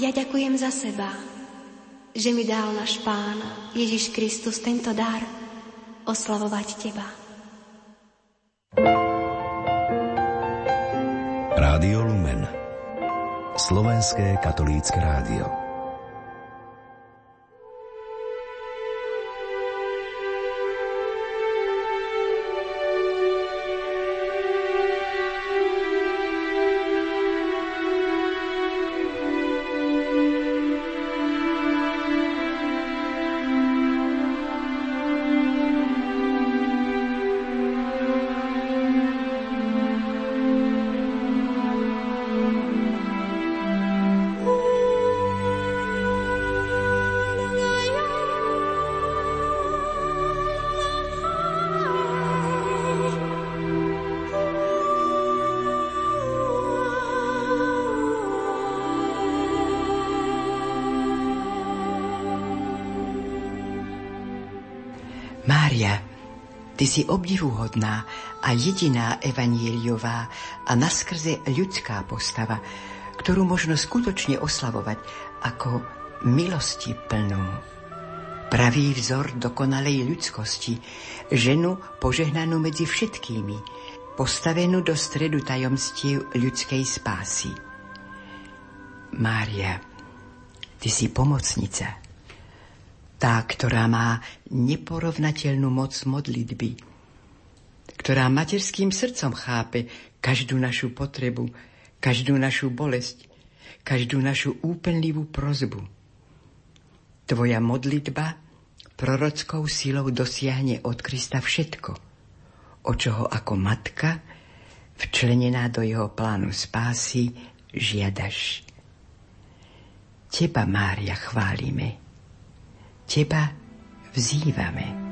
ja ďakujem za seba, že mi dal náš Pán Ježiš Kristus tento dar oslavovať Teba. Rádio Lumen Slovenské katolícke rádio si obdivuhodná a jediná evanieliová a naskrze ľudská postava, ktorú možno skutočne oslavovať ako milosti plnú. Pravý vzor dokonalej ľudskosti, ženu požehnanú medzi všetkými, postavenú do stredu tajomstiev ľudskej spásy. Mária, ty si pomocnica, tá, ktorá má neporovnateľnú moc modlitby, ktorá materským srdcom chápe každú našu potrebu, každú našu bolesť, každú našu úplnivú prozbu. Tvoja modlitba prorockou silou dosiahne od Krista všetko, o čoho ako matka, včlenená do jeho plánu spásy, žiadaš. Teba, Mária, chválime Teba vzývame.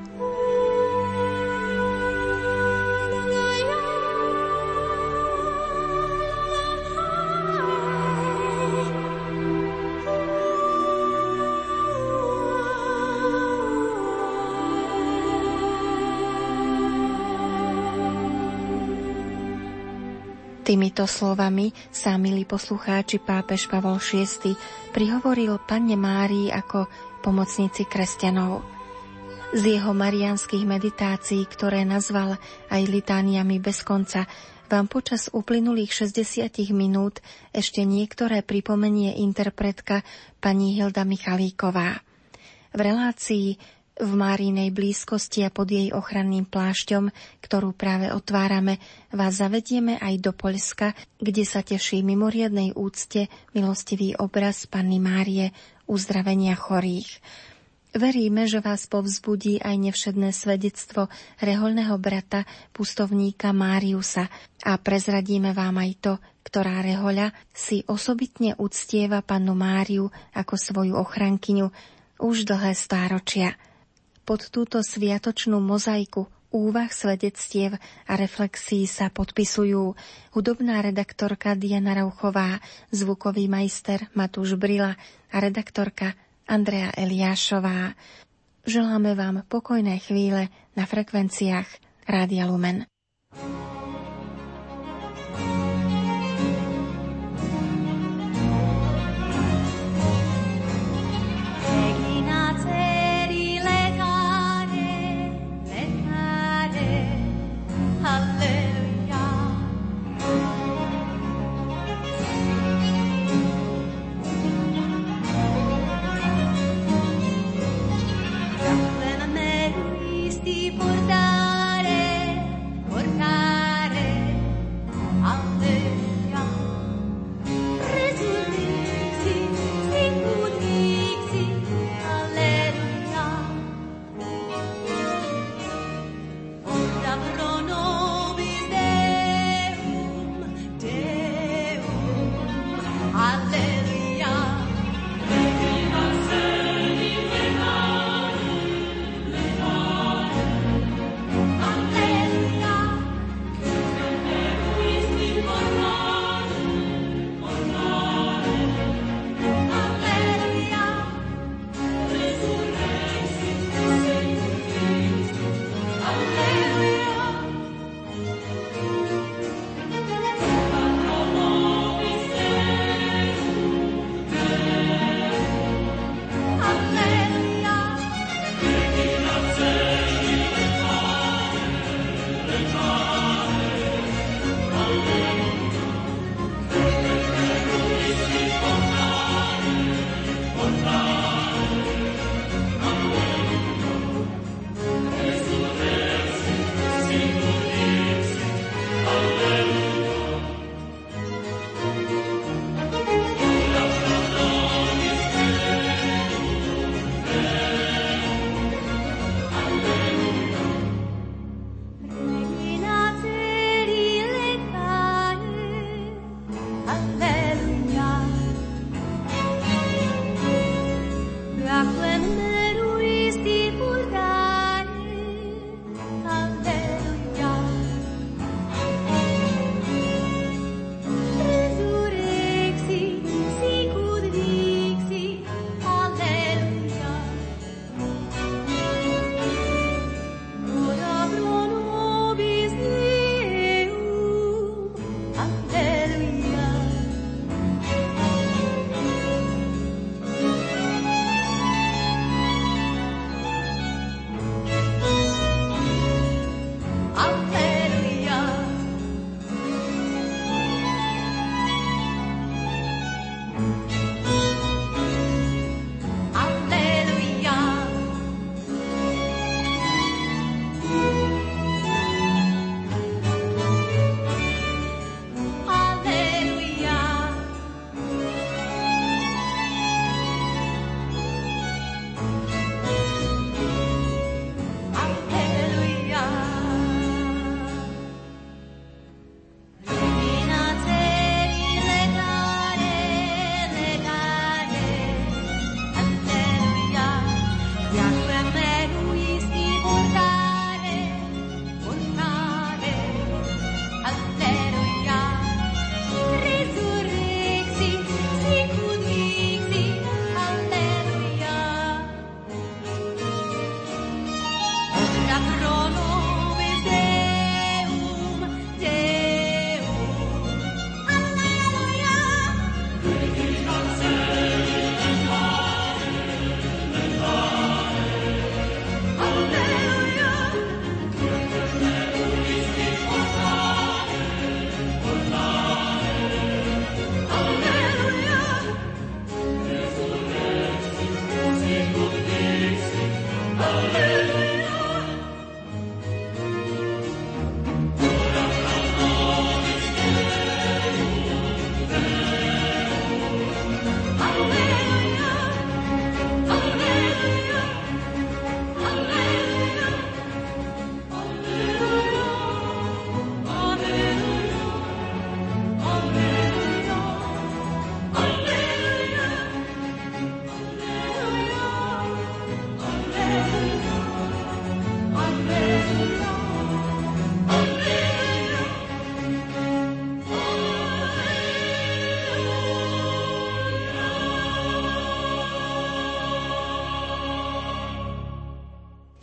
Týmito slovami sa, milí poslucháči, pápež Pavol VI prihovoril Panne Márii ako pomocníci kresťanov. Z jeho marianských meditácií, ktoré nazval aj litániami bez konca, vám počas uplynulých 60 minút ešte niektoré pripomenie interpretka pani Hilda Michalíková. V relácii v Márinej blízkosti a pod jej ochranným plášťom, ktorú práve otvárame, vás zavedieme aj do Poľska, kde sa teší mimoriadnej úcte milostivý obraz Panny Márie uzdravenia chorých. Veríme, že vás povzbudí aj nevšedné svedectvo reholného brata, pustovníka Máriusa a prezradíme vám aj to, ktorá rehoľa si osobitne uctieva pannu Máriu ako svoju ochrankyňu už dlhé stáročia – pod túto sviatočnú mozaiku úvah, svedectiev a reflexí sa podpisujú hudobná redaktorka Diana Rauchová, zvukový majster Matúš Brila a redaktorka Andrea Eliášová. Želáme vám pokojné chvíle na frekvenciách Rádia Lumen. portare, portare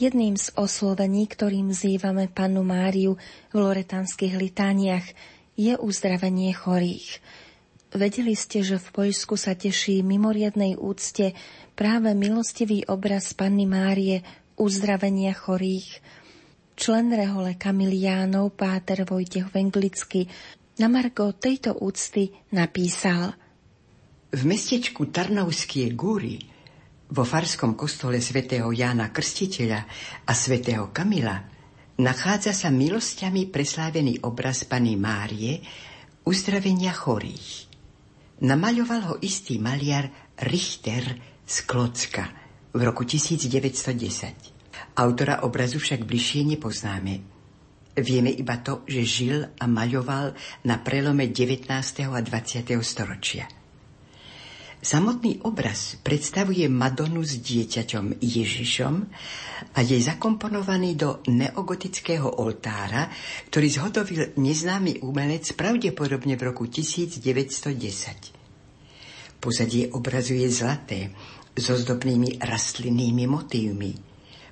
Jedným z oslovení, ktorým zývame pannu Máriu v loretanských litániach, je uzdravenie chorých. Vedeli ste, že v Poľsku sa teší mimoriadnej úcte práve milostivý obraz panny Márie uzdravenia chorých. Člen rehole Kamiliánov Páter Vojtech Venglicky na Margo tejto úcty napísal V mestečku Tarnovskie Gúry vo farskom kostole svätého Jána Krstiteľa a svätého Kamila nachádza sa milosťami preslávený obraz Pany Márie uzdravenia chorých. Namaľoval ho istý maliar Richter z Klocka v roku 1910. Autora obrazu však bližšie nepoznáme. Vieme iba to, že žil a maľoval na prelome 19. a 20. storočia. Samotný obraz predstavuje Madonu s dieťaťom Ježišom a je zakomponovaný do neogotického oltára, ktorý zhotovil neznámy umelec pravdepodobne v roku 1910. Pozadie obrazu je zlaté, so zdobnými rastlinnými motívmi.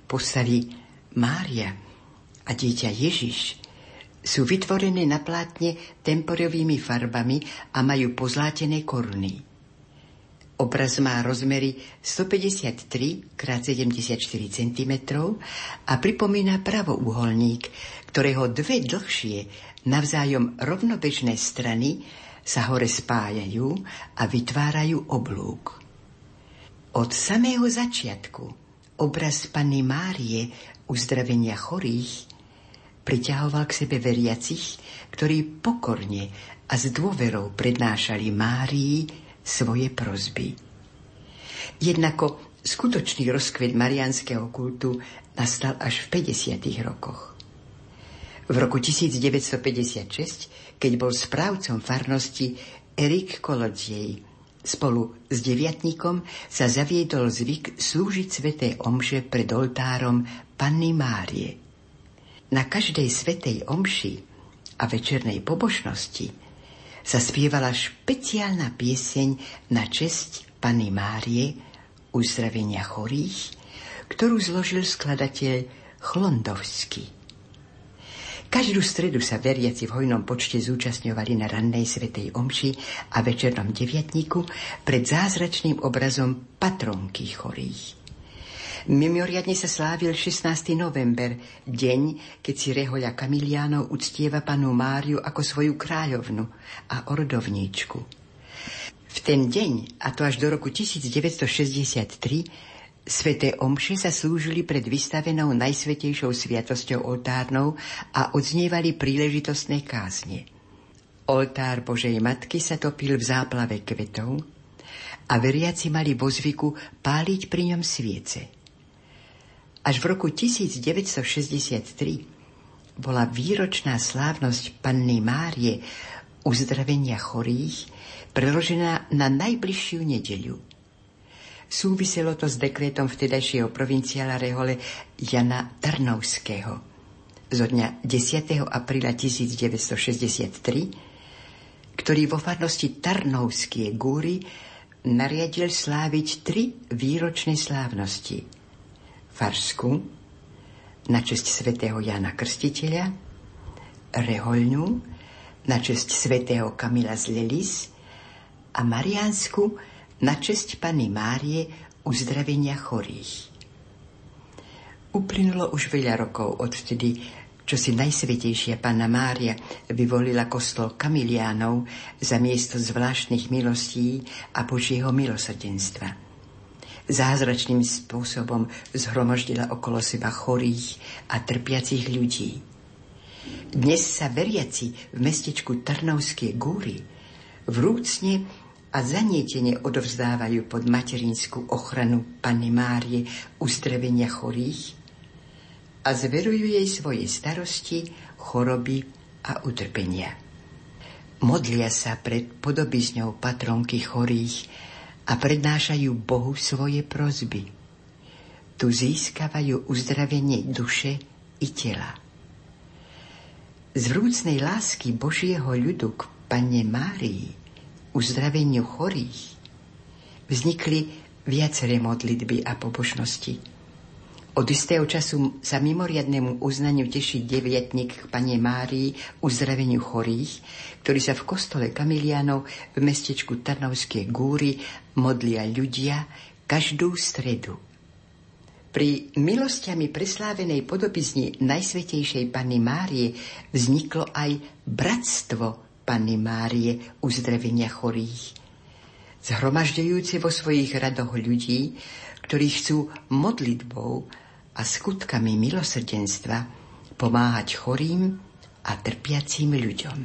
Postavy Mária a dieťa Ježiš sú vytvorené na plátne temporovými farbami a majú pozlátené koruny. Obraz má rozmery 153 x 74 cm a pripomína pravouholník, ktorého dve dlhšie, navzájom rovnobežné strany sa hore spájajú a vytvárajú oblúk. Od samého začiatku obraz Panny Márie uzdravenia chorých priťahoval k sebe veriacich, ktorí pokorne a s dôverou prednášali Márii svoje prozby. Jednako skutočný rozkvet marianského kultu nastal až v 50. rokoch. V roku 1956, keď bol správcom farnosti Erik Kolodziej, spolu s deviatníkom sa zaviedol zvyk slúžiť sveté omše pred oltárom Panny Márie. Na každej svetej omši a večernej pobožnosti sa spievala špeciálna pieseň na česť Pany Márie, uzdravenia chorých, ktorú zložil skladateľ Chlondovský. Každú stredu sa veriaci v hojnom počte zúčastňovali na rannej svetej omši a večernom deviatniku pred zázračným obrazom patronky chorých. Mimoriadne sa slávil 16. november, deň, keď si rehoľa Kamiliánov uctieva panu Máriu ako svoju kráľovnu a ordovníčku. V ten deň, a to až do roku 1963, Sveté omše sa slúžili pred vystavenou najsvetejšou sviatosťou oltárnou a odznievali príležitostné kázne. Oltár Božej Matky sa topil v záplave kvetov a veriaci mali vo zvyku páliť pri ňom sviece. Až v roku 1963 bola výročná slávnosť Panny Márie uzdravenia chorých preložená na najbližšiu nedeľu. Súviselo to s dekrétom vtedajšieho provinciála Rehole Jana Tarnovského zo dňa 10. apríla 1963, ktorý vo farnosti Tarnovskie gúry nariadil sláviť tri výročné slávnosti – Farsku na česť svätého Jana Krstiteľa, Rehoľňu na česť svätého Kamila z Lelis a Mariánsku na česť Pany Márie uzdravenia chorých. Uplynulo už veľa rokov odvtedy, čo si najsvetejšia Panna Mária vyvolila kostol Kamiliánov za miesto zvláštnych milostí a Božieho milosrdenstva – zázračným spôsobom zhromaždila okolo seba chorých a trpiacich ľudí. Dnes sa veriaci v mestečku Trnovské gúry vrúcne a zanietene odovzdávajú pod materinskú ochranu Panny Márie uzdravenia chorých a zverujú jej svoje starosti, choroby a utrpenia. Modlia sa pred podobizňou patronky chorých a prednášajú Bohu svoje prozby. Tu získavajú uzdravenie duše i tela. Z vrúcnej lásky Božieho ľudu k Panne Márii, uzdraveniu chorých, vznikli viaceré modlitby a pobožnosti. Od istého času sa mimoriadnému uznaniu teší deviatník k Pane Márii uzdraveniu chorých, ktorí sa v kostole Kamilianov v mestečku Tarnovské gúry modlia ľudia každú stredu. Pri milostiami preslávenej podobizni Najsvetejšej Panny Márie vzniklo aj Bratstvo Panny Márie uzdravenia chorých. Zhromažďujúci vo svojich radoch ľudí, ktorí chcú modlitbou a skutkami milosrdenstva pomáhať chorým a trpiacím ľuďom.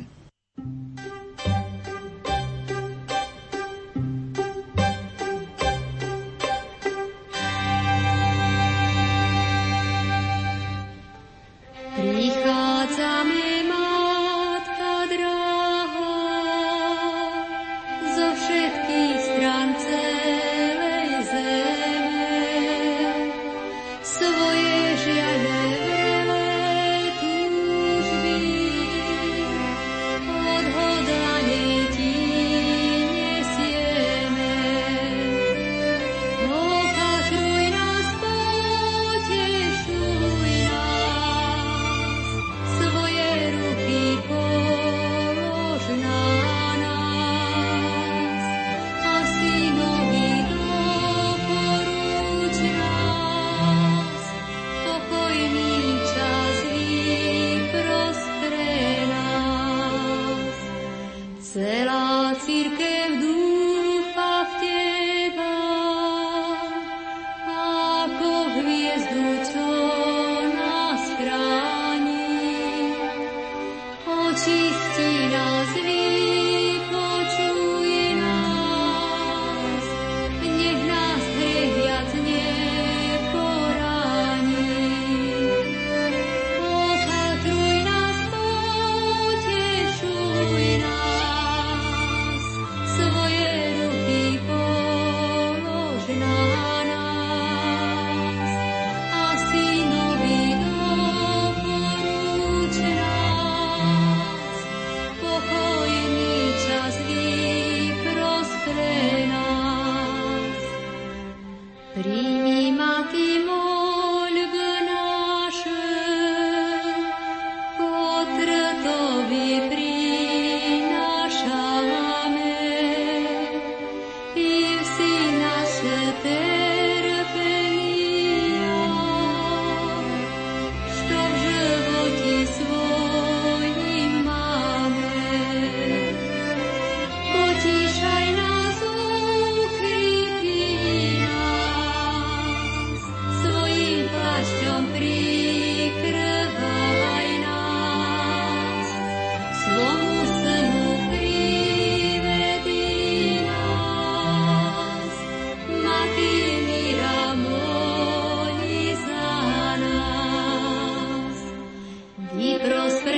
Rozpre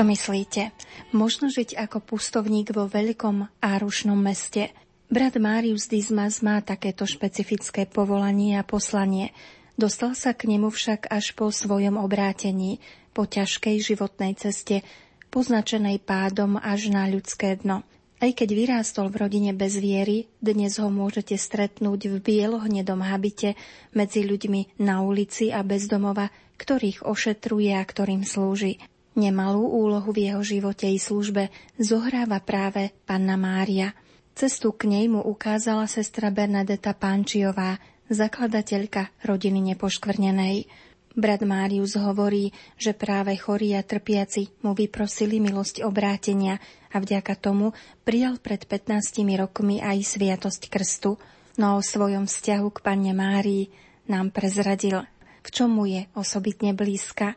Čo myslíte? Možno žiť ako pustovník vo veľkom árušnom meste. Brat Marius Dismas má takéto špecifické povolanie a poslanie. Dostal sa k nemu však až po svojom obrátení, po ťažkej životnej ceste, poznačenej pádom až na ľudské dno. Aj keď vyrástol v rodine bez viery, dnes ho môžete stretnúť v bielohnedom habite medzi ľuďmi na ulici a bezdomova, ktorých ošetruje a ktorým slúži. Nemalú úlohu v jeho živote i službe zohráva práve Panna Mária. Cestu k nej mu ukázala sestra Bernadeta Pánčiová, zakladateľka rodiny nepoškvrnenej. Brat Márius hovorí, že práve chorí a trpiaci mu vyprosili milosť obrátenia a vďaka tomu prijal pred 15 rokmi aj sviatosť krstu, no o svojom vzťahu k Panne Márii nám prezradil, v čom mu je osobitne blízka.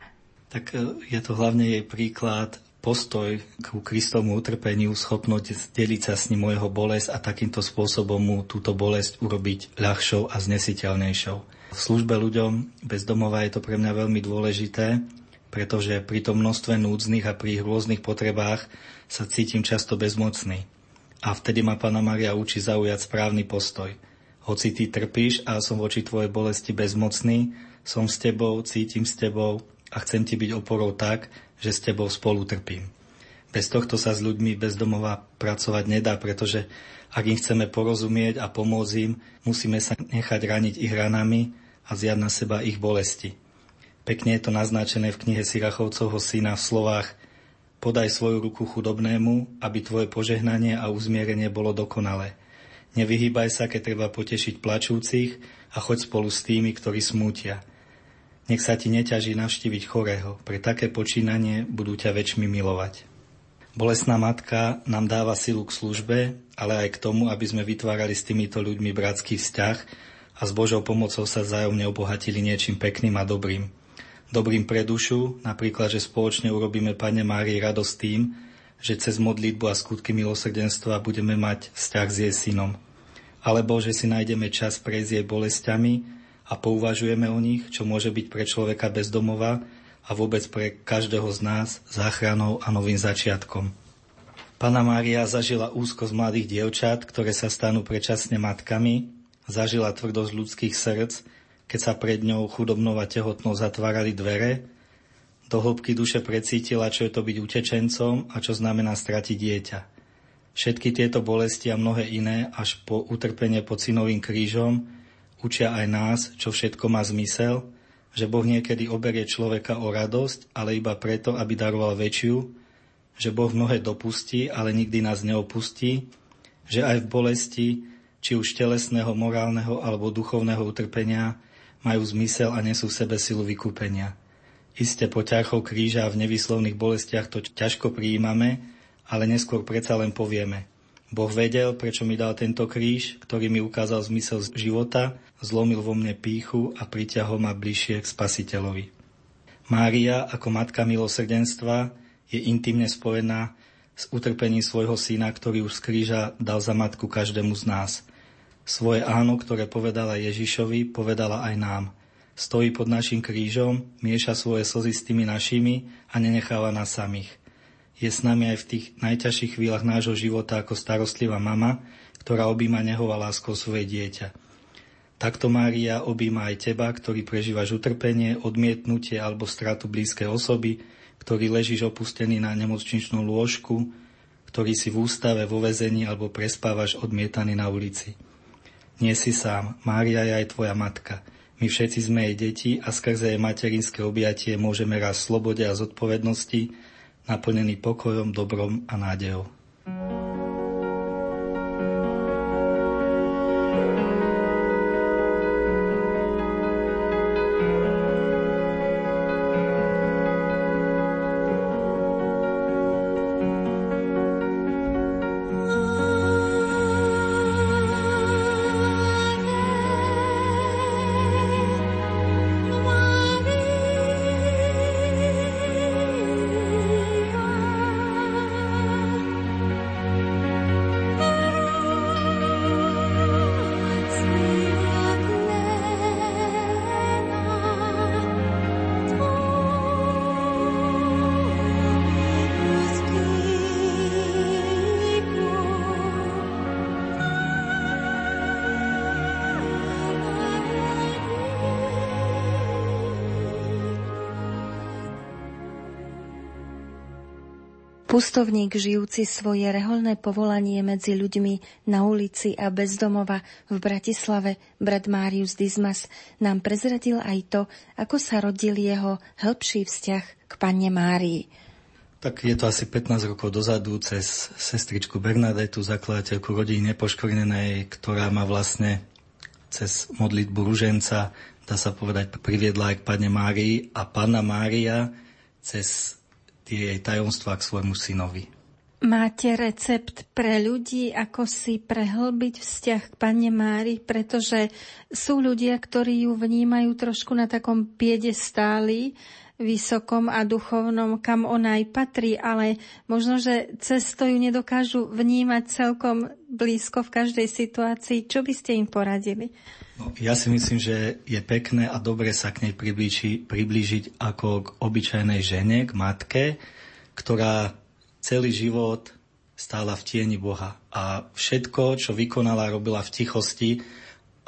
Tak e, je to hlavne jej príklad postoj k Kristovmu utrpeniu, schopnosť deliť sa s ním o jeho bolesť a takýmto spôsobom mu túto bolesť urobiť ľahšou a znesiteľnejšou. V službe ľuďom bez domova je to pre mňa veľmi dôležité, pretože pri tom množstve núdznych a pri rôznych potrebách sa cítim často bezmocný. A vtedy ma Pána Maria učí zaujať správny postoj. Hoci ty trpíš a som voči tvojej bolesti bezmocný, som s tebou, cítim s tebou a chcem ti byť oporou tak, že s tebou spolu trpím. Bez tohto sa s ľuďmi bez domova pracovať nedá, pretože ak im chceme porozumieť a pomôcť im, musíme sa nechať raniť ich ranami a zjať na seba ich bolesti. Pekne je to naznačené v knihe Sirachovcovho syna v slovách Podaj svoju ruku chudobnému, aby tvoje požehnanie a uzmierenie bolo dokonalé. Nevyhýbaj sa, keď treba potešiť plačúcich a choď spolu s tými, ktorí smútia. Nech sa ti neťaží navštíviť chorého, pre také počínanie budú ťa väčšmi milovať. Bolesná matka nám dáva silu k službe, ale aj k tomu, aby sme vytvárali s týmito ľuďmi bratský vzťah a s Božou pomocou sa vzájomne obohatili niečím pekným a dobrým. Dobrým pre dušu, napríklad, že spoločne urobíme Pane Márii radosť tým, že cez modlitbu a skutky milosrdenstva budeme mať vzťah s jej synom. Alebo že si nájdeme čas prejsť jej bolestiami a pouvažujeme o nich, čo môže byť pre človeka bez domova a vôbec pre každého z nás záchranou a novým začiatkom. Pana Mária zažila úzko z mladých dievčat, ktoré sa stanú predčasne matkami Zažila tvrdosť ľudských srdc, keď sa pred ňou chudobnou a tehotnou zatvárali dvere, do hĺbky duše precítila, čo je to byť utečencom a čo znamená stratiť dieťa. Všetky tieto bolesti a mnohé iné, až po utrpenie pod synovým krížom, učia aj nás, čo všetko má zmysel, že Boh niekedy oberie človeka o radosť, ale iba preto, aby daroval väčšiu, že Boh mnohé dopustí, ale nikdy nás neopustí, že aj v bolesti či už telesného, morálneho alebo duchovného utrpenia, majú zmysel a nesú v sebe silu vykúpenia. Isté po ťarchou kríža v nevyslovných bolestiach to ťažko prijímame, ale neskôr predsa len povieme. Boh vedel, prečo mi dal tento kríž, ktorý mi ukázal zmysel života, zlomil vo mne píchu a priťahol ma bližšie k spasiteľovi. Mária ako matka milosrdenstva je intimne spojená s utrpením svojho syna, ktorý už z kríža dal za matku každému z nás – svoje áno, ktoré povedala Ježišovi, povedala aj nám. Stojí pod našim krížom, mieša svoje slzy s tými našimi a nenecháva nás samých. Je s nami aj v tých najťažších chvíľach nášho života ako starostlivá mama, ktorá objíma nehová láskou svoje dieťa. Takto Mária objíma aj teba, ktorý prežívaš utrpenie, odmietnutie alebo stratu blízkej osoby, ktorý ležíš opustený na nemocničnú lôžku, ktorý si v ústave, vo vezení alebo prespávaš odmietaný na ulici. Nie si sám, Mária je aj tvoja matka. My všetci sme jej deti a skrze jej materinské objatie môžeme raz slobode a zodpovednosti, naplnený pokojom, dobrom a nádejou. Pustovník žijúci svoje reholné povolanie medzi ľuďmi na ulici a bezdomova v Bratislave, brat Márius Dizmas, nám prezradil aj to, ako sa rodil jeho hĺbší vzťah k panne Márii. Tak je to asi 15 rokov dozadu cez sestričku Bernadetu, zakladateľku rodiny nepoškvrnenej, ktorá ma vlastne cez modlitbu ruženca dá sa povedať, priviedla aj k Pane Márii a Panna Mária cez tie jej tajomstvá k svojmu synovi. Máte recept pre ľudí, ako si prehlbiť vzťah k Pane Mári, pretože sú ľudia, ktorí ju vnímajú trošku na takom piedestáli, vysokom a duchovnom, kam ona aj patrí, ale možno, že cez to ju nedokážu vnímať celkom blízko v každej situácii. Čo by ste im poradili? No, ja si myslím, že je pekné a dobre sa k nej priblíži, priblížiť ako k obyčajnej žene, k matke, ktorá celý život stála v tieni Boha a všetko, čo vykonala, robila v tichosti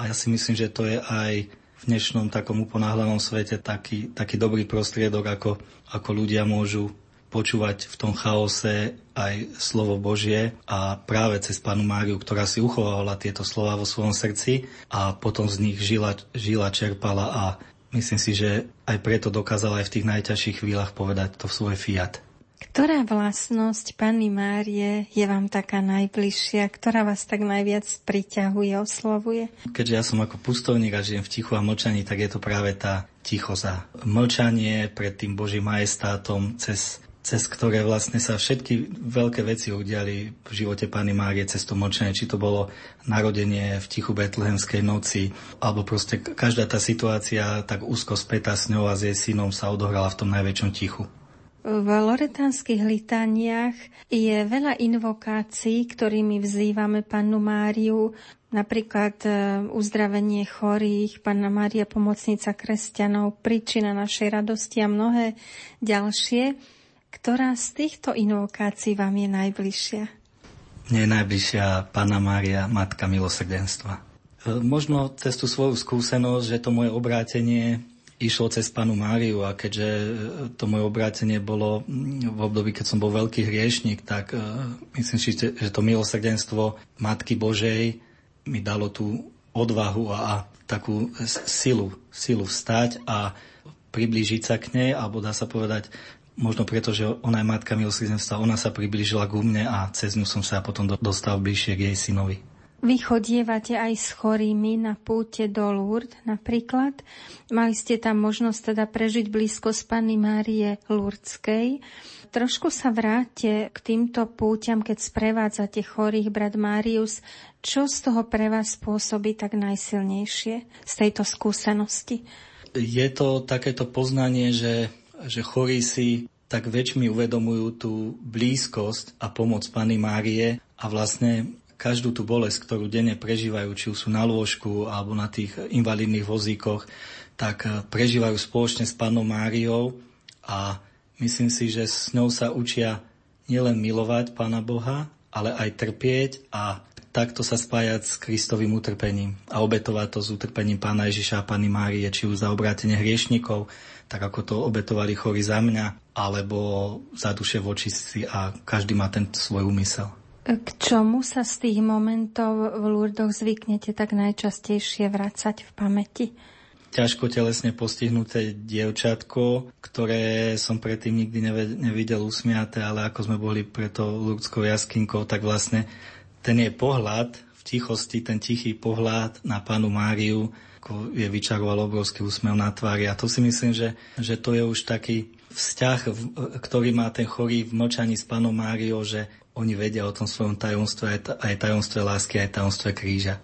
a ja si myslím, že to je aj dnešnom takom uponáhľanom svete taký, taký dobrý prostriedok, ako, ako ľudia môžu počúvať v tom chaose aj slovo Božie a práve cez Panu Máriu, ktorá si uchovávala tieto slova vo svojom srdci a potom z nich žila, žila čerpala a myslím si, že aj preto dokázala aj v tých najťažších chvíľach povedať to v svoj fiat. Ktorá vlastnosť Panny Márie je vám taká najbližšia? Ktorá vás tak najviac priťahuje, oslovuje? Keďže ja som ako pustovník a žijem v tichu a mlčaní, tak je to práve tá tichoza. Mlčanie pred tým Božím majestátom, cez, cez ktoré vlastne sa všetky veľké veci udiali v živote Panny Márie cez to mlčanie. Či to bolo narodenie v tichu Betlehemskej noci, alebo proste každá tá situácia tak úzko spätá s ňou a s jej synom sa odohrala v tom najväčšom tichu. V loretánskych litaniach je veľa invokácií, ktorými vzývame Pannu Máriu, napríklad e, uzdravenie chorých, Panna Mária pomocnica kresťanov, príčina našej radosti a mnohé ďalšie. Ktorá z týchto invokácií vám je najbližšia? Mne najbližšia Panna Mária, Matka milosrdenstva. E, možno cez tú svoju skúsenosť, že to moje obrátenie išlo cez panu Máriu a keďže e, to moje obrátenie bolo v období, keď som bol veľký hriešnik, tak uh, myslím si, že to milosrdenstvo Matky Božej mi dalo tú odvahu a, takú silu, silu vstať a priblížiť sa k nej, alebo dá sa povedať, možno preto, že ona je Matka milosrdenstva, ona sa priblížila k mne a cez ňu som sa potom dostal bližšie k jej synovi. Vy chodievate aj s chorými na púte do Lourdes napríklad. Mali ste tam možnosť teda prežiť blízko z Panny Márie Lurdskej. Trošku sa vráte k týmto púťam, keď sprevádzate chorých, brat Márius. Čo z toho pre vás spôsobí tak najsilnejšie z tejto skúsenosti? Je to takéto poznanie, že, že chorí si tak väčšmi uvedomujú tú blízkosť a pomoc Pany Márie a vlastne každú tú bolesť, ktorú denne prežívajú, či sú na lôžku alebo na tých invalidných vozíkoch, tak eh, prežívajú spoločne s Pánom Máriou a myslím si, že s ňou sa učia nielen milovať Pána Boha, ale aj trpieť a takto sa spájať s Kristovým utrpením a obetovať to s utrpením Pána Ježiša a Pány Márie, či už za obrátenie hriešnikov, tak ako to obetovali chorí za mňa, alebo za duše voči si a každý má ten svoj úmysel. K čomu sa z tých momentov v Lurdoch zvyknete tak najčastejšie vracať v pamäti? ťažko telesne postihnuté dievčatko, ktoré som predtým nikdy nevidel usmiaté, ale ako sme boli preto Lurdskou jaskinkou, tak vlastne ten je pohľad v tichosti, ten tichý pohľad na pánu Máriu, je vyčaroval obrovský úsmev na tvári. A to si myslím, že, že to je už taký vzťah, ktorý má ten chorý v mlčaní s pánom Máriou, že oni vedia o tom svojom tajomstve, aj tajomstve lásky, aj tajomstve kríža.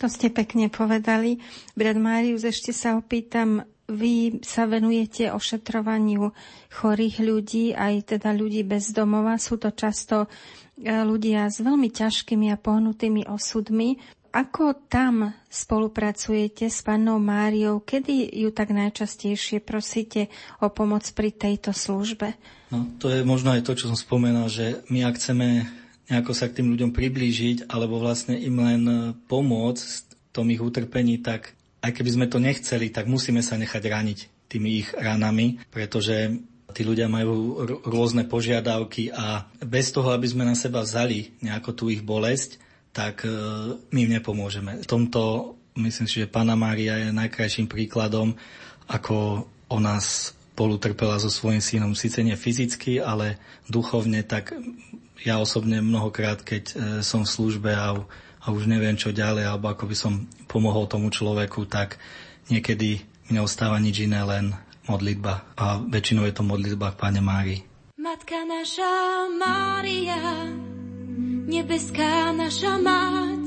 To ste pekne povedali. Brat Márius, ešte sa opýtam, vy sa venujete ošetrovaniu chorých ľudí, aj teda ľudí bez domova. Sú to často e, ľudia s veľmi ťažkými a pohnutými osudmi. Ako tam spolupracujete s pannou Máriou? Kedy ju tak najčastejšie prosíte o pomoc pri tejto službe? No, to je možno aj to, čo som spomenal, že my ak chceme nejako sa k tým ľuďom priblížiť, alebo vlastne im len pomôcť v tom ich utrpení, tak aj keby sme to nechceli, tak musíme sa nechať raniť tými ich ranami, pretože tí ľudia majú r- rôzne požiadavky a bez toho, aby sme na seba vzali nejakú tú ich bolesť, tak e, my im nepomôžeme. V tomto myslím si, že Pana Mária je najkrajším príkladom, ako o nás spolu trpela so svojím synom, síce nie fyzicky, ale duchovne, tak ja osobne mnohokrát, keď e, som v službe a, a už neviem čo ďalej, alebo ako by som pomohol tomu človeku, tak niekedy mi neostáva nič iné, len modlitba. A väčšinou je to modlitba k Pane Márii. Matka naša Mária, nebeská naša mať,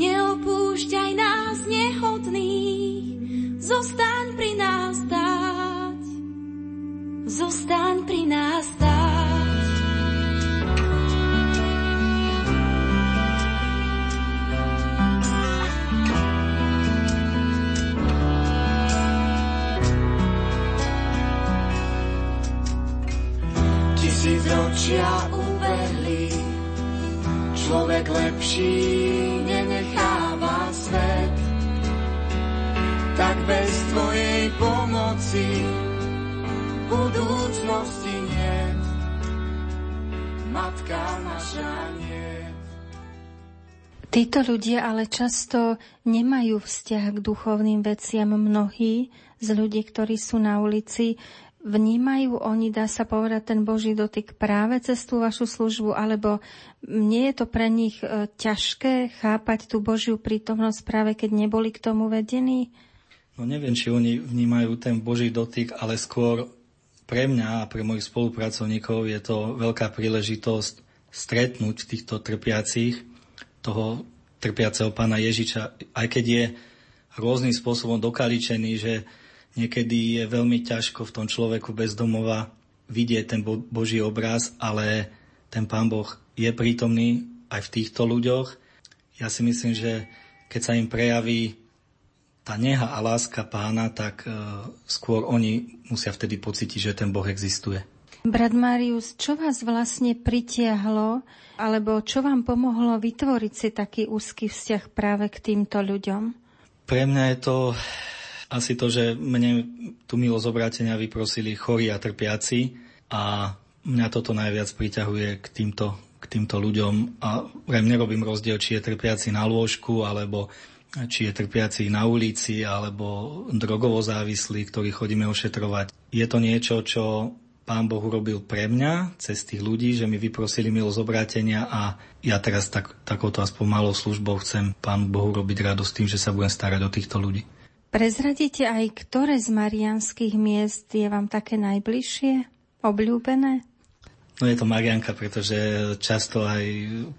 neopúšťaj nás nehodných, zostaň pri nás stáť, zostaň pri nás stáť. ročia ubehli, človek lepší nenecháva Tak bez tvojej pomoci budúcnosti nie. Matka naša nie. Títo ľudia ale často nemajú vzťah k duchovným veciam mnohí z ľudí, ktorí sú na ulici. Vnímajú oni, dá sa povedať, ten Boží dotyk práve cez tú vašu službu, alebo nie je to pre nich e, ťažké chápať tú Božiu prítomnosť práve keď neboli k tomu vedení? No neviem, či oni vnímajú ten Boží dotyk, ale skôr pre mňa a pre mojich spolupracovníkov je to veľká príležitosť stretnúť týchto trpiacich, toho trpiaceho pána Ježiča, aj keď je rôznym spôsobom dokaličený, že Niekedy je veľmi ťažko v tom človeku bez domova vidieť ten Boží obraz, ale ten Pán Boh je prítomný aj v týchto ľuďoch. Ja si myslím, že keď sa im prejaví tá neha a láska pána, tak uh, skôr oni musia vtedy pocítiť, že ten Boh existuje. Brat Marius, čo vás vlastne pritiahlo, alebo čo vám pomohlo vytvoriť si taký úzky vzťah práve k týmto ľuďom? Pre mňa je to asi to, že mne tú milosť obrátenia vyprosili chorí a trpiaci a mňa toto najviac priťahuje k týmto, k týmto ľuďom a vrem nerobím rozdiel, či je trpiaci na lôžku, alebo či je trpiaci na ulici, alebo drogovo závislý, ktorý chodíme ošetrovať. Je to niečo, čo Pán Boh urobil pre mňa cez tých ľudí, že mi vyprosili milosť obrátenia a ja teraz tak, takouto aspoň malou službou chcem Pán Bohu robiť radosť tým, že sa budem starať o týchto ľudí. Prezradíte aj, ktoré z marianských miest je vám také najbližšie, obľúbené? No je to Marianka, pretože často aj,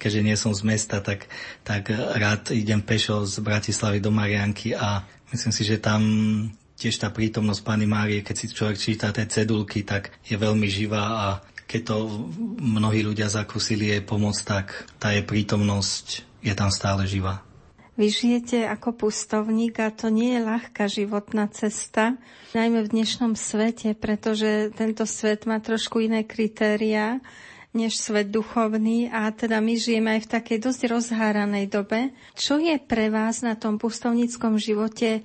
keďže nie som z mesta, tak, tak rád idem pešo z Bratislavy do Marianky a myslím si, že tam tiež tá prítomnosť Pani Márie, keď si človek číta tie cedulky, tak je veľmi živá a keď to mnohí ľudia zakúsili jej pomoc, tak tá jej prítomnosť je tam stále živá. Vy žijete ako pustovník a to nie je ľahká životná cesta, najmä v dnešnom svete, pretože tento svet má trošku iné kritéria než svet duchovný a teda my žijeme aj v takej dosť rozháranej dobe. Čo je pre vás na tom pustovníckom živote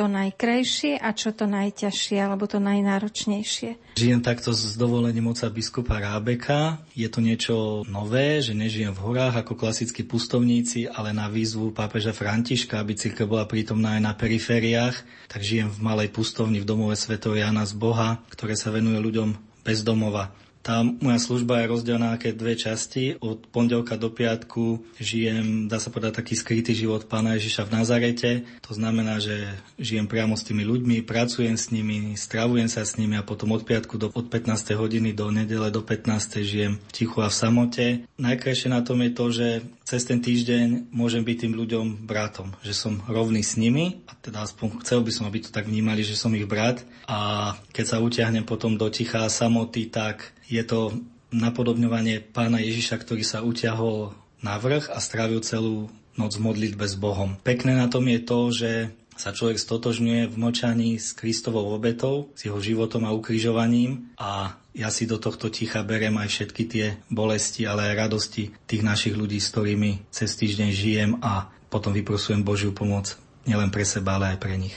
to najkrajšie a čo to najťažšie alebo to najnáročnejšie? Žijem takto s dovolením oca biskupa Rábeka. Je to niečo nové, že nežijem v horách ako klasickí pustovníci, ale na výzvu pápeža Františka, aby církev bola prítomná aj na perifériách, tak žijem v malej pustovni v domove Sv. Jana z Boha, ktoré sa venuje ľuďom bez domova. Tá moja služba je rozdelená na dve časti. Od pondelka do piatku žijem, dá sa povedať, taký skrytý život pána Ježiša v Nazarete. To znamená, že žijem priamo s tými ľuďmi, pracujem s nimi, stravujem sa s nimi a potom od piatku do, od 15. hodiny do nedele do 15. žijem ticho a v samote. Najkrajšie na tom je to, že cez ten týždeň môžem byť tým ľuďom bratom, že som rovný s nimi a teda aspoň chcel by som, aby to tak vnímali, že som ich brat a keď sa utiahnem potom do tichá samoty, tak je to napodobňovanie pána Ježiša, ktorý sa utiahol na vrch a strávil celú noc v modlitbe s Bohom. Pekné na tom je to, že sa človek stotožňuje v močaní s Kristovou obetou, s jeho životom a ukrižovaním a ja si do tohto ticha berem aj všetky tie bolesti, ale aj radosti tých našich ľudí, s ktorými cez týždeň žijem a potom vyprosujem Božiu pomoc nielen pre seba, ale aj pre nich.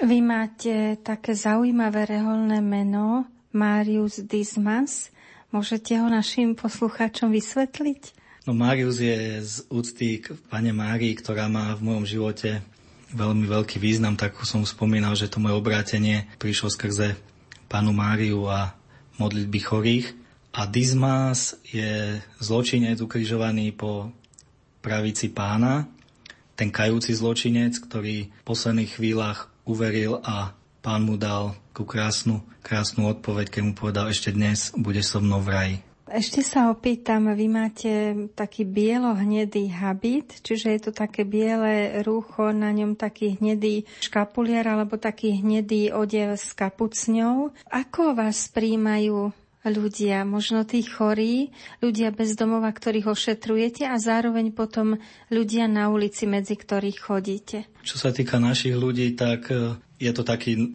Vy máte také zaujímavé reholné meno Marius Dismas. Môžete ho našim poslucháčom vysvetliť? No Marius je z úcty k Pane Márii, ktorá má v mojom živote veľmi veľký význam, tak som spomínal, že to moje obrátenie prišlo skrze Panu Máriu a modlitby chorých. A Dizmas je zločinec ukrižovaný po pravici pána, ten kajúci zločinec, ktorý v posledných chvíľach uveril a pán mu dal ku krásnu, krásnu odpoveď, keď mu povedal, ešte dnes bude so mnou v raji. Ešte sa opýtam, vy máte taký bielo-hnedý habit, čiže je to také biele rúcho, na ňom taký hnedý škapuliar alebo taký hnedý odev s kapucňou. Ako vás príjmajú ľudia, možno tí chorí, ľudia bez domova, ktorých ošetrujete a zároveň potom ľudia na ulici, medzi ktorých chodíte? Čo sa týka našich ľudí, tak e, je to taký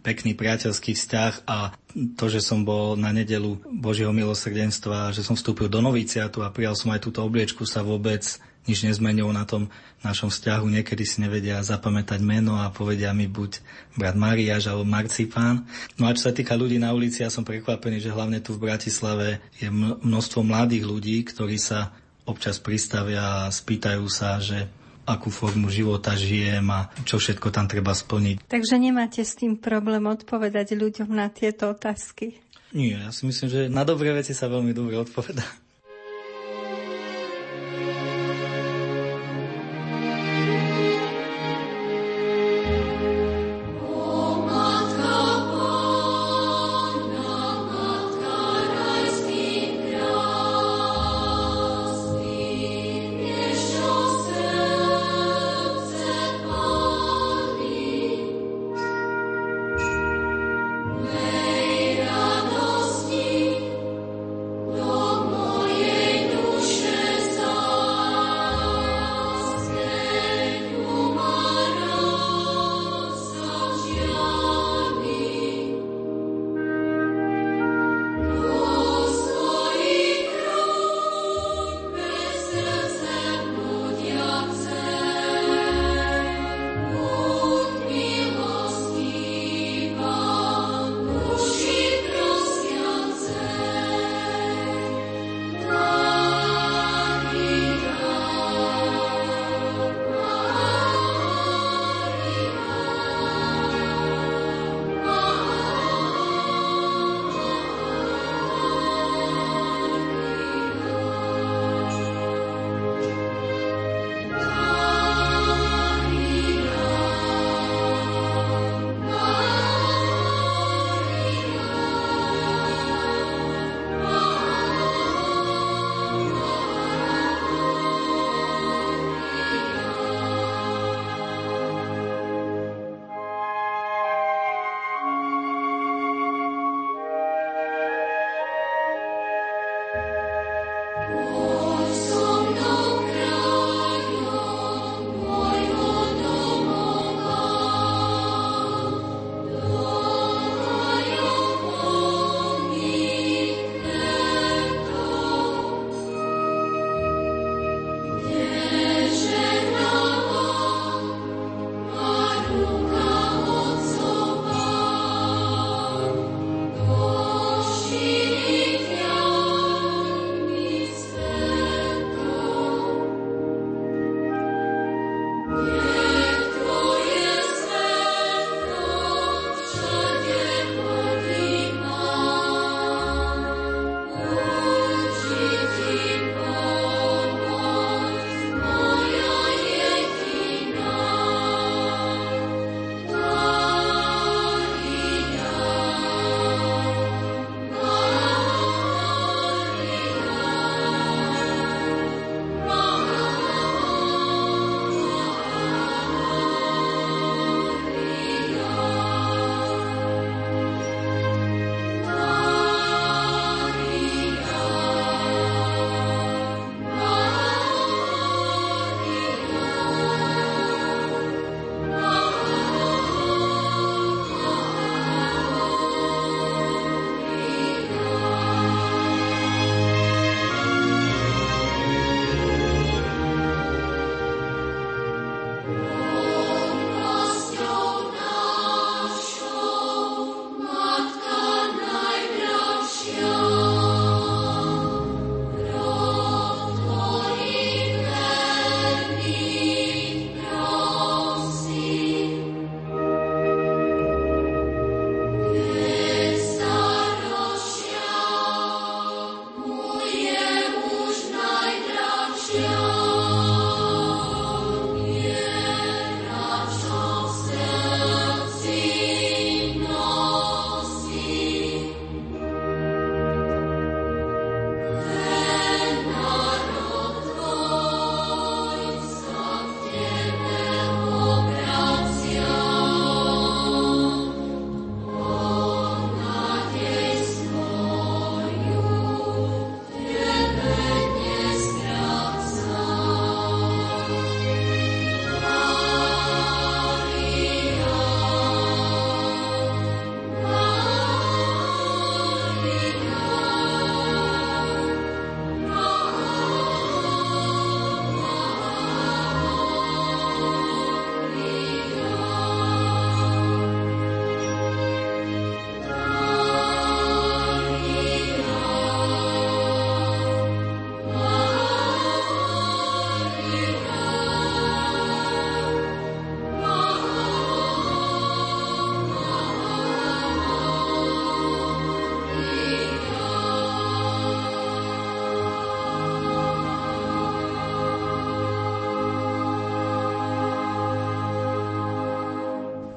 pekný priateľský vzťah a to, že som bol na nedelu Božieho milosrdenstva, že som vstúpil do noviciatu a prijal som aj túto obliečku, sa vôbec nič nezmenilo na tom našom vzťahu. Niekedy si nevedia zapamätať meno a povedia mi buď brat Mariáš alebo Marcipán. No a čo sa týka ľudí na ulici, ja som prekvapený, že hlavne tu v Bratislave je množstvo mladých ľudí, ktorí sa občas pristavia a spýtajú sa, že akú formu života žijem a čo všetko tam treba splniť. Takže nemáte s tým problém odpovedať ľuďom na tieto otázky? Nie, ja si myslím, že na dobré veci sa veľmi dobre odpovedá.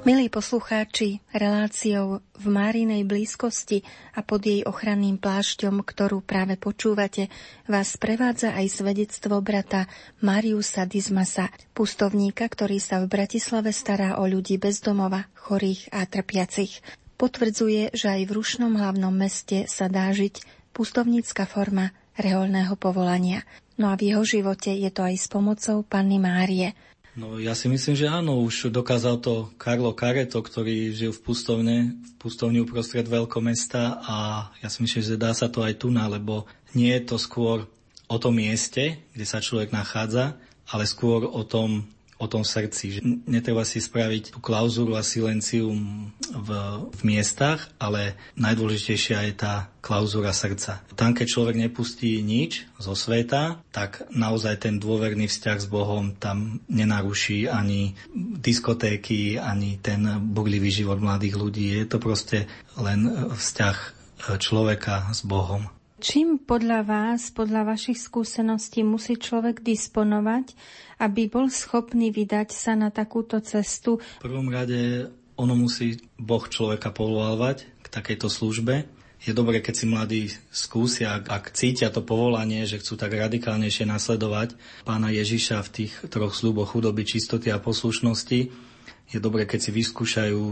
Milí poslucháči, reláciou v Márinej blízkosti a pod jej ochranným plášťom, ktorú práve počúvate, vás prevádza aj svedectvo brata Mariusa Dizmasa, pustovníka, ktorý sa v Bratislave stará o ľudí bezdomova, chorých a trpiacich. Potvrdzuje, že aj v rušnom hlavnom meste sa dá žiť pustovnícka forma reholného povolania. No a v jeho živote je to aj s pomocou Panny Márie – No ja si myslím, že áno, už dokázal to Karlo Kareto, ktorý žil v pustovne, v pustovni uprostred veľkomesta a ja si myslím, že dá sa to aj tu na, lebo nie je to skôr o tom mieste, kde sa človek nachádza, ale skôr o tom, o tom srdci. Že netreba si spraviť tú klauzuru a silencium v, v miestach, ale najdôležitejšia je tá klauzúra srdca. Tam, keď človek nepustí nič zo sveta, tak naozaj ten dôverný vzťah s Bohom tam nenaruší ani diskotéky, ani ten burlivý život mladých ľudí. Je to proste len vzťah človeka s Bohom. Čím podľa vás, podľa vašich skúseností musí človek disponovať, aby bol schopný vydať sa na takúto cestu? V prvom rade ono musí Boh človeka povolávať k takejto službe. Je dobré, keď si mladí skúsia, ak cítia to povolanie, že chcú tak radikálnejšie nasledovať pána Ježiša v tých troch sluboch chudoby, čistoty a poslušnosti. Je dobré, keď si vyskúšajú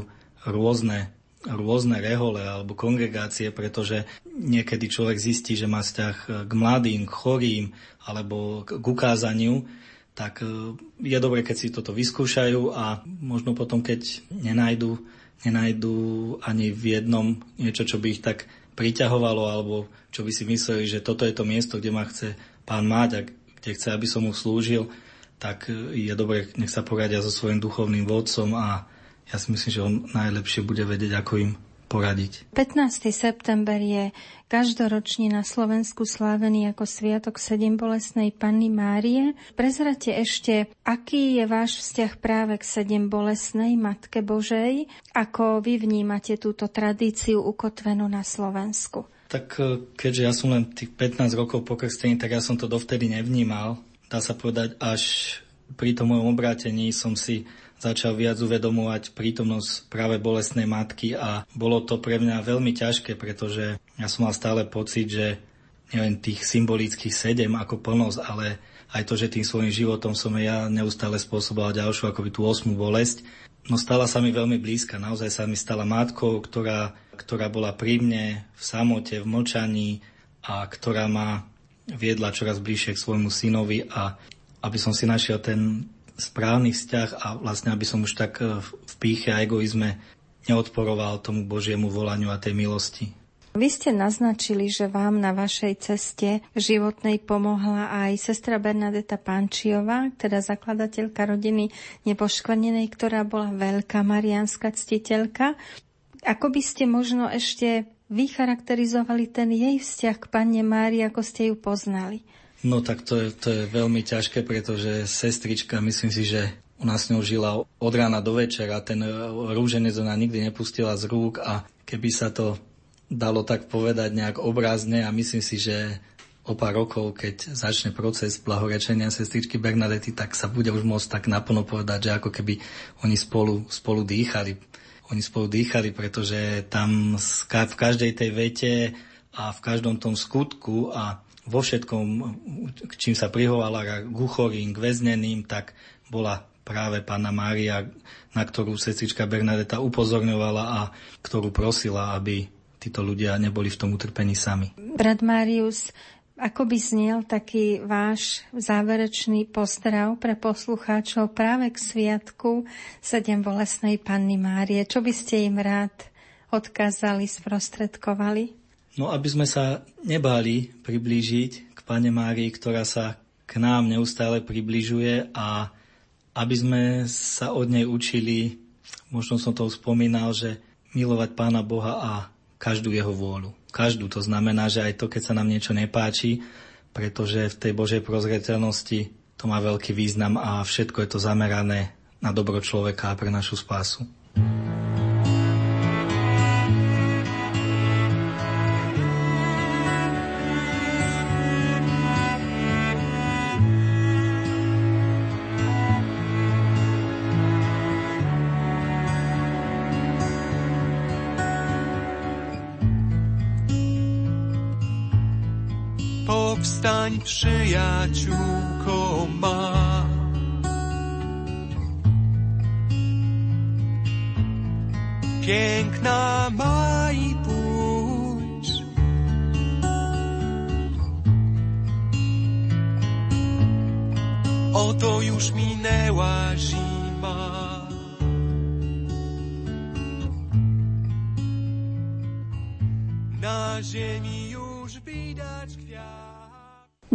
rôzne rôzne rehole alebo kongregácie, pretože niekedy človek zistí, že má vzťah k mladým, k chorým alebo k ukázaniu, tak e, je dobre, keď si toto vyskúšajú a možno potom, keď nenajdu, nenajdu ani v jednom niečo, čo by ich tak priťahovalo alebo čo by si mysleli, že toto je to miesto, kde ma chce pán mať a kde chce, aby som mu slúžil, tak e, je dobre, nech sa poradia so svojím duchovným vodcom a ja si myslím, že on najlepšie bude vedieť, ako im poradiť. 15. september je každoročne na Slovensku slávený ako Sviatok sedem bolesnej Panny Márie. Prezrate ešte, aký je váš vzťah práve k sedem bolesnej Matke Božej? Ako vy vnímate túto tradíciu ukotvenú na Slovensku? Tak e, keďže ja som len tých 15 rokov pokrstený, tak ja som to dovtedy nevnímal. Dá sa povedať, až pri tom mojom obrátení som si začal viac uvedomovať prítomnosť práve bolestnej matky a bolo to pre mňa veľmi ťažké, pretože ja som mal stále pocit, že neviem, tých symbolických sedem ako plnosť, ale aj to, že tým svojim životom som ja neustále spôsoboval ďalšiu akoby tú osmú bolesť, no stala sa mi veľmi blízka. Naozaj sa mi stala matkou, ktorá, ktorá bola pri mne v samote, v mlčaní a ktorá ma viedla čoraz bližšie k svojmu synovi a aby som si našiel ten, správny vzťah a vlastne, aby som už tak e, v píche a egoizme neodporoval tomu Božiemu volaniu a tej milosti. Vy ste naznačili, že vám na vašej ceste životnej pomohla aj sestra Bernadeta Pančiová, teda zakladateľka rodiny Nepoškvrnenej, ktorá bola veľká marianská ctiteľka. Ako by ste možno ešte vycharakterizovali ten jej vzťah k Panne Mári, ako ste ju poznali? No tak to je, to je veľmi ťažké, pretože sestrička, myslím si, že u nás s ňou žila od rána do večera. Ten rúženec ona nikdy nepustila z rúk a keby sa to dalo tak povedať nejak obrazne a myslím si, že o pár rokov, keď začne proces blahorečenia sestričky Bernadety, tak sa bude už môcť tak naplno povedať, že ako keby oni spolu, spolu dýchali. Oni spolu dýchali, pretože tam v každej tej vete a v každom tom skutku a vo všetkom, čím sa prihovala k uchorým, k väzneným, tak bola práve pána Mária, na ktorú sestrička Bernadeta upozorňovala a ktorú prosila, aby títo ľudia neboli v tom utrpení sami. Brat Marius, ako by znel taký váš záverečný pozdrav pre poslucháčov práve k sviatku Sedem bolesnej Panny Márie? Čo by ste im rád odkázali, sprostredkovali? No aby sme sa nebáli priblížiť k Pane Márii, ktorá sa k nám neustále približuje a aby sme sa od nej učili, možno som to spomínal, že milovať Pána Boha a každú jeho vôľu. Každú. To znamená, že aj to, keď sa nám niečo nepáči, pretože v tej Božej prozreteľnosti to má veľký význam a všetko je to zamerané na dobro človeka a pre našu spásu. povstaň przyjaciółko ma. Piękna ma i pójdź. Oto już minęła zima. Na ziemi.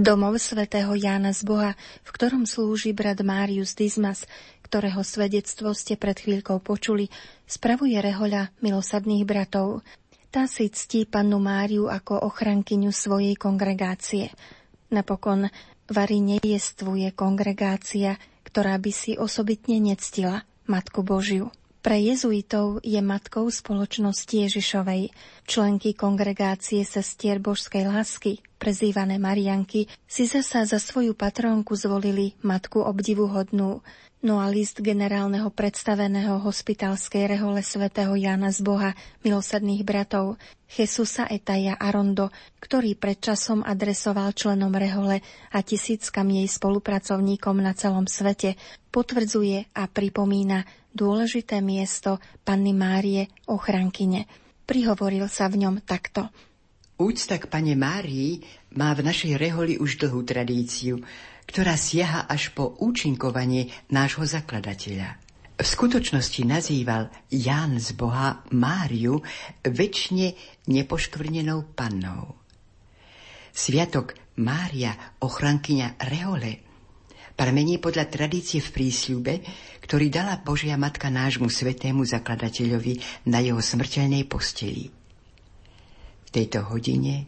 Domov svätého Jána z Boha, v ktorom slúži brat Márius Dismas, ktorého svedectvo ste pred chvíľkou počuli, spravuje rehoľa milosadných bratov. Tá si ctí pannu Máriu ako ochrankyňu svojej kongregácie. Napokon Vary nejestvuje kongregácia, ktorá by si osobitne nectila Matku Božiu. Pre jezuitov je matkou spoločnosti Ježišovej. Členky kongregácie sestier božskej lásky, prezývané Marianky, si zasa za svoju patrónku zvolili matku obdivuhodnú, No a list generálneho predstaveného hospitalskej rehole svätého Jána z Boha, milosadných bratov, Jesusa Etaja Arondo, ktorý pred časom adresoval členom rehole a tisíckam jej spolupracovníkom na celom svete, potvrdzuje a pripomína dôležité miesto Panny Márie ochrankyne. Prihovoril sa v ňom takto. Úcta k Pane Márii má v našej reholi už dlhú tradíciu – ktorá siaha až po účinkovanie nášho zakladateľa. V skutočnosti nazýval Ján z Boha Máriu väčšine nepoškvrnenou pannou. Sviatok Mária, ochrankyňa Rehole, pramení podľa tradície v prísľube, ktorý dala Božia Matka nášmu svetému zakladateľovi na jeho smrteľnej posteli. V tejto hodine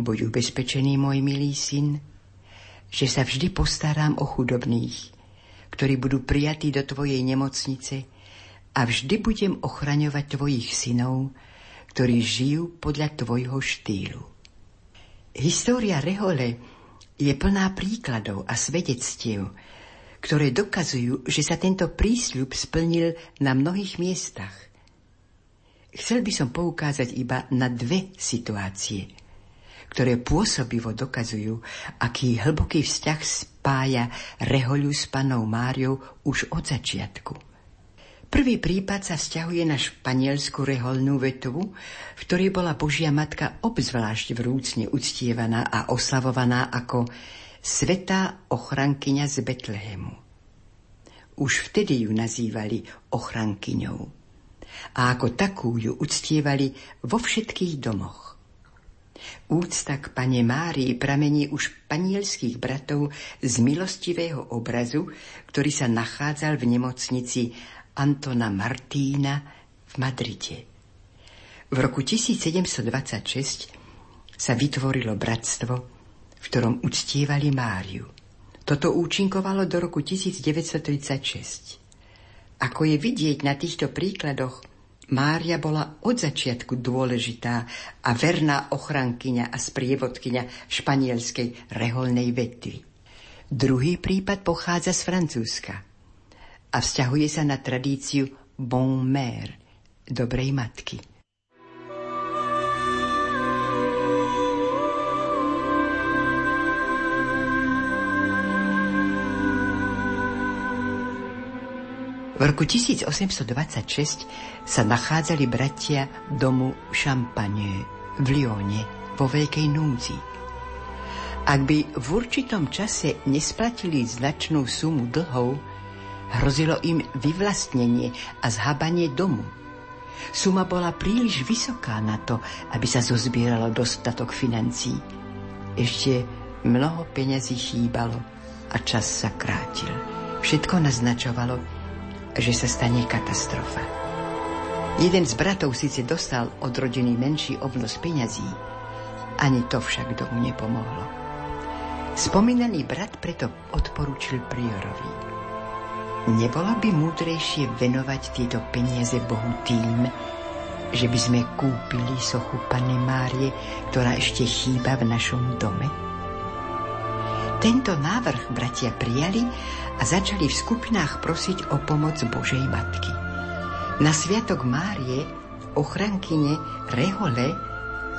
buď ubezpečený môj milý syn, že sa vždy postarám o chudobných, ktorí budú prijatí do tvojej nemocnice a vždy budem ochraňovať tvojich synov, ktorí žijú podľa tvojho štýlu. História Rehole je plná príkladov a svedectiev, ktoré dokazujú, že sa tento prísľub splnil na mnohých miestach. Chcel by som poukázať iba na dve situácie – ktoré pôsobivo dokazujú, aký hlboký vzťah spája Rehoľu s panou Máriou už od začiatku. Prvý prípad sa vzťahuje na španielskú reholnú vetvu, v ktorej bola Božia Matka obzvlášť vrúcne uctievaná a oslavovaná ako svetá ochrankyňa z Betlehemu. Už vtedy ju nazývali ochrankyňou a ako takú ju uctievali vo všetkých domoch. Úcta k pane Márii pramení už panielských bratov z milostivého obrazu, ktorý sa nachádzal v nemocnici Antona Martína v Madride. V roku 1726 sa vytvorilo bratstvo, v ktorom uctievali Máriu. Toto účinkovalo do roku 1936. Ako je vidieť na týchto príkladoch, Mária bola od začiatku dôležitá a verná ochrankyňa a sprievodkyňa španielskej reholnej vetvy. Druhý prípad pochádza z Francúzska a vzťahuje sa na tradíciu bon mère, dobrej matky. V roku 1826 sa nachádzali bratia domu Champagne v Lyone vo veľkej núdzi. Ak by v určitom čase nesplatili značnú sumu dlhov, hrozilo im vyvlastnenie a zhabanie domu. Suma bola príliš vysoká na to, aby sa zozbieralo dostatok financií. Ešte mnoho peňazí chýbalo a čas sa krátil. Všetko naznačovalo, že sa stane katastrofa. Jeden z bratov síce dostal od rodiny menší obnos peňazí, ani to však domu nepomohlo. Spomínaný brat preto odporúčil priorovi. Nebolo by múdrejšie venovať tieto peniaze Bohu tým, že by sme kúpili sochu Panny Márie, ktorá ešte chýba v našom dome? Tento návrh bratia prijali a začali v skupinách prosiť o pomoc Božej Matky. Na sviatok Márie, ochrankyne Rehole,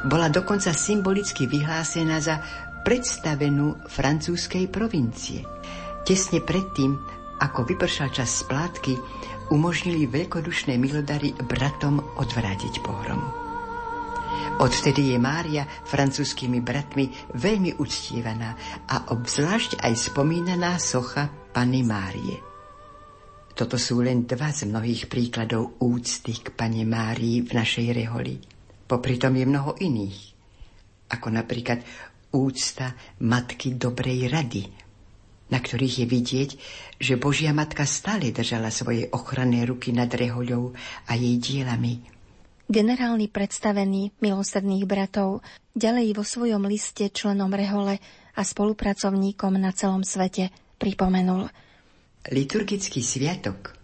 Bola dokonca symbolicky vyhlásená za predstavenú francúzskej provincie. Tesne predtým, ako vypršal čas splátky, umožnili veľkodušné milodary bratom odvrátiť pohromu. Odvtedy je Mária francúzskými bratmi veľmi uctievaná a obzvlášť aj spomínaná socha Pany Márie. Toto sú len dva z mnohých príkladov úcty k Pane Márii v našej reholi. Popri tom je mnoho iných, ako napríklad úcta Matky Dobrej Rady, na ktorých je vidieť, že Božia Matka stále držala svoje ochranné ruky nad rehoľou a jej dielami. Generálny predstavený milosrdných bratov ďalej vo svojom liste členom rehole a spolupracovníkom na celom svete pripomenul. Liturgický sviatok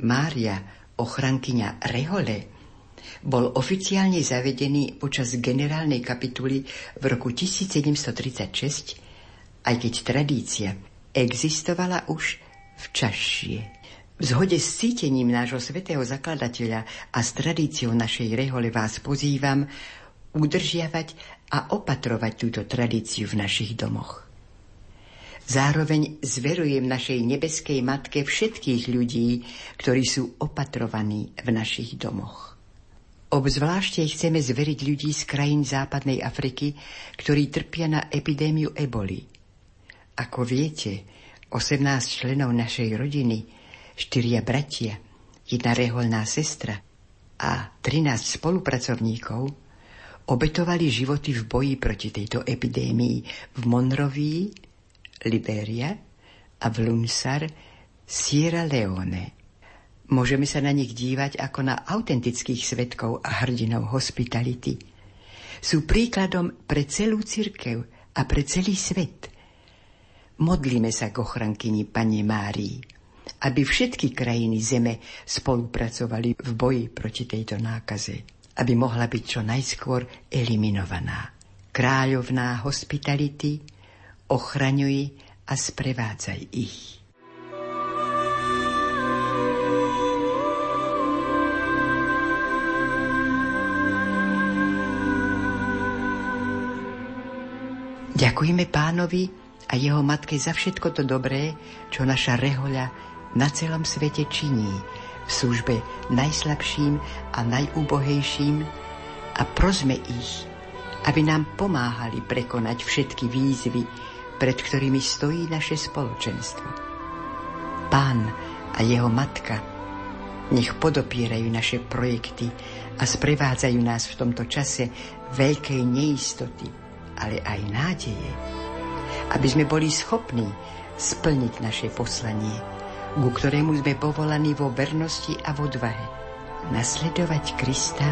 Mária, ochrankyňa rehole, bol oficiálne zavedený počas generálnej kapituly v roku 1736, aj keď tradícia existovala už v. V zhode s cítením nášho svetého zakladateľa a s tradíciou našej rehole vás pozývam udržiavať a opatrovať túto tradíciu v našich domoch. Zároveň zverujem našej nebeskej matke všetkých ľudí, ktorí sú opatrovaní v našich domoch. Obzvlášte chceme zveriť ľudí z krajín západnej Afriky, ktorí trpia na epidémiu eboli. Ako viete, 18 členov našej rodiny, štyria bratia, jedna reholná sestra a 13 spolupracovníkov obetovali životy v boji proti tejto epidémii v Monrovii, Liberia a v Lunsar, Sierra Leone. Môžeme sa na nich dívať ako na autentických svetkov a hrdinov hospitality. Sú príkladom pre celú cirkev a pre celý svet – Modlíme sa k ochrankyni Pane Márii, aby všetky krajiny zeme spolupracovali v boji proti tejto nákaze, aby mohla byť čo najskôr eliminovaná. Kráľovná hospitality, ochraňuj a sprevádzaj ich. Ďakujeme pánovi, a jeho matke za všetko to dobré, čo naša rehoľa na celom svete činí v službe najslabším a najúbohejším a prosme ich, aby nám pomáhali prekonať všetky výzvy, pred ktorými stojí naše spoločenstvo. Pán a jeho matka nech podopierajú naše projekty a sprevádzajú nás v tomto čase veľkej neistoty, ale aj nádeje aby sme boli schopní splniť naše poslanie, ku ktorému sme povolaní vo vernosti a v odvahe. Nasledovať Krista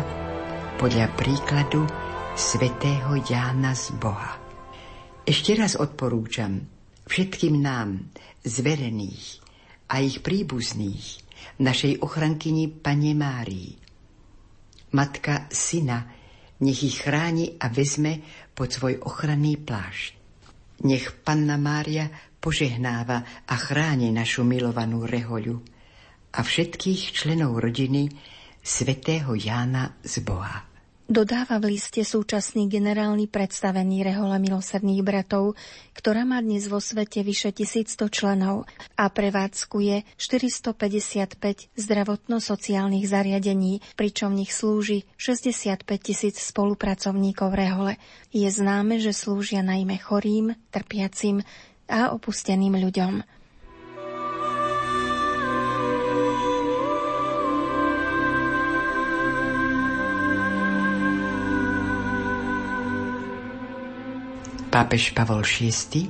podľa príkladu svätého Jána z Boha. Ešte raz odporúčam všetkým nám, zverených a ich príbuzných, našej ochrankyni Pane Márii. Matka syna nech ich chráni a vezme pod svoj ochranný plášť. Nech Panna Mária požehnáva a chráni našu milovanú rehoľu a všetkých členov rodiny svätého Jána z Boha. Dodáva v liste súčasný generálny predstavený Rehola milosrdných bratov, ktorá má dnes vo svete vyše 1100 členov a prevádzkuje 455 zdravotno-sociálnych zariadení, pričom v nich slúži 65 tisíc spolupracovníkov Rehole. Je známe, že slúžia najmä chorým, trpiacim a opusteným ľuďom. Pápež Pavol VI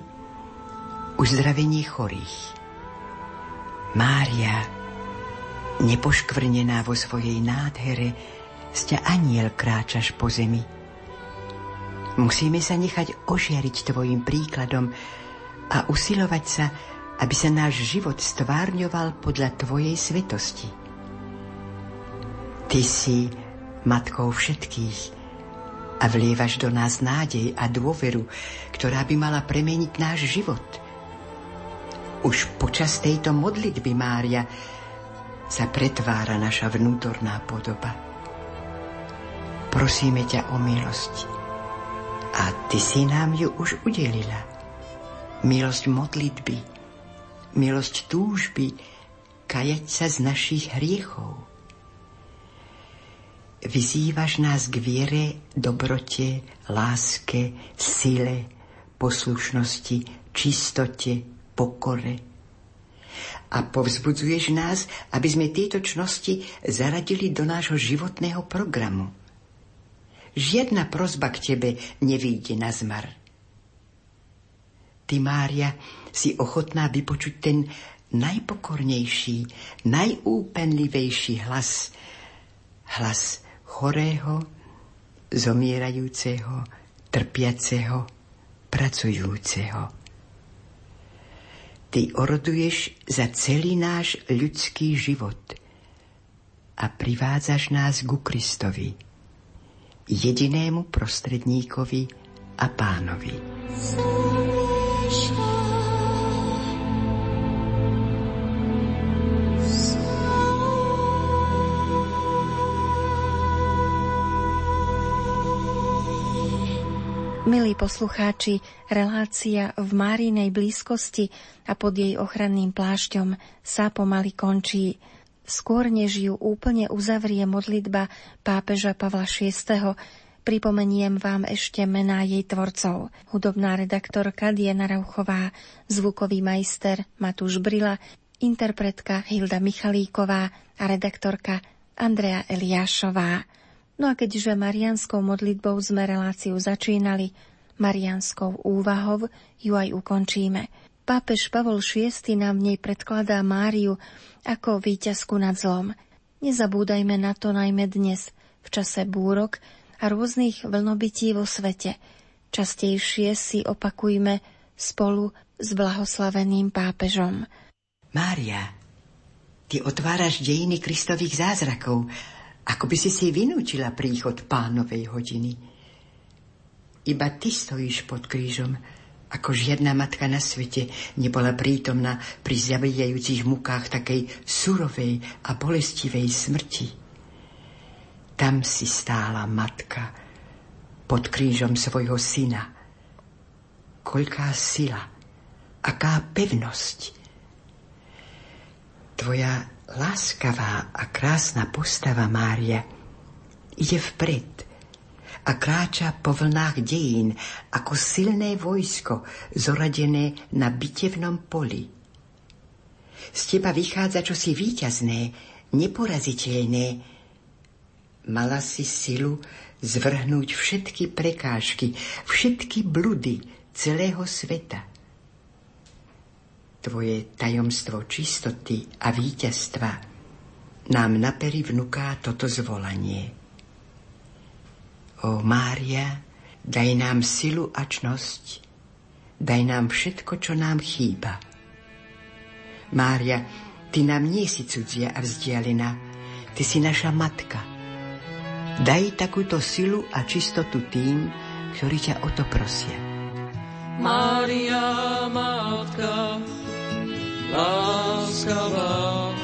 uzdravenie chorých. Mária, nepoškvrnená vo svojej nádhere, sťa aniel kráčaš po zemi. Musíme sa nechať ožiariť tvojim príkladom a usilovať sa, aby sa náš život stvárňoval podľa tvojej svetosti. Ty si matkou všetkých, a vlievaš do nás nádej a dôveru, ktorá by mala premeniť náš život. Už počas tejto modlitby, Mária, sa pretvára naša vnútorná podoba. Prosíme ťa o milosť. A ty si nám ju už udelila. Milosť modlitby, milosť túžby, kajať sa z našich hriechov. Vyzývaš nás k viere, dobrote, láske, sile, poslušnosti, čistote, pokore. A povzbudzuješ nás, aby sme tieto čnosti zaradili do nášho životného programu. Žiadna prozba k tebe nevýjde na zmar. Ty, Mária, si ochotná vypočuť ten najpokornejší, najúpenlivejší hlas. Hlas chorého, zomierajúceho, trpiaceho, pracujúceho. Ty oroduješ za celý náš ľudský život a privádzaš nás ku Kristovi, jedinému prostredníkovi a pánovi. Slnečko. Milí poslucháči, relácia v Márinej blízkosti a pod jej ochranným plášťom sa pomaly končí. Skôr než ju úplne uzavrie modlitba pápeža Pavla VI. Pripomeniem vám ešte mená jej tvorcov. Hudobná redaktorka Diana Rauchová, zvukový majster Matúš Brila, interpretka Hilda Michalíková a redaktorka Andrea Eliášová. No a keďže marianskou modlitbou sme reláciu začínali, marianskou úvahou ju aj ukončíme. Pápež Pavol VI nám v nej predkladá Máriu ako víťazku nad zlom. Nezabúdajme na to najmä dnes, v čase búrok a rôznych vlnobytí vo svete. Častejšie si opakujme spolu s blahoslaveným pápežom. Mária, ty otváraš dejiny Kristových zázrakov ako by si si vynúčila príchod pánovej hodiny. Iba ty stojíš pod krížom, ako žiadna matka na svete nebola prítomná pri zabíjajúcich mukách takej surovej a bolestivej smrti. Tam si stála matka pod krížom svojho syna. Koľká sila, aká pevnosť. Tvoja láskavá a krásna postava Mária ide vpred a kráča po vlnách dejín ako silné vojsko zoradené na bitevnom poli. Z teba vychádza čosi výťazné, neporaziteľné. Mala si silu zvrhnúť všetky prekážky, všetky bludy celého sveta. Tvoje tajomstvo čistoty a víťazstva nám na vnúká toto zvolanie. O Mária, daj nám silu a čnosť, daj nám všetko, čo nám chýba. Mária, ty nám nie si cudzia a vzdialená, ty si naša matka. Daj takúto silu a čistotu tým, ktorí ťa o to prosia. Mária, matka, láskavá.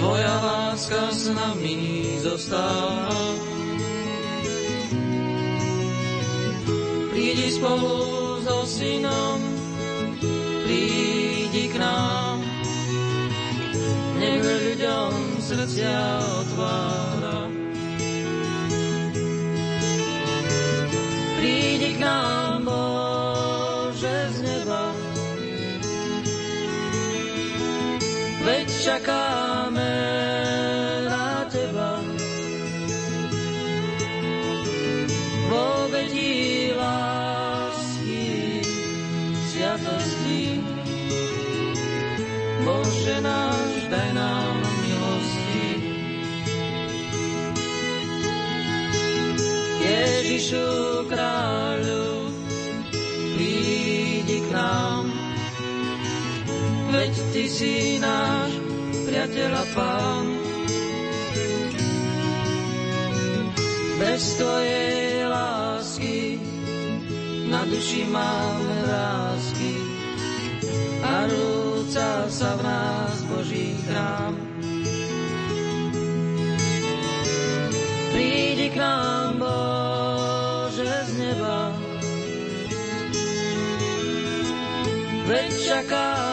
Tvoja láska s nami zostáva. Prídi spolu so synom, prídi k nám. Nech ľuďom srdcia otvára. Prídi k nám, čakáme na teba. V obeti lásky, sviatosti, Bože náš, daj nám milosti. Ježišu kráľu, prídi k nám, veď Ty si náš priateľ a pán. Bez Tvojej lásky na duši máme lásky a rúca sa v nás Boží chrám. Prídi k nám, Bože, z neba. Veď čaká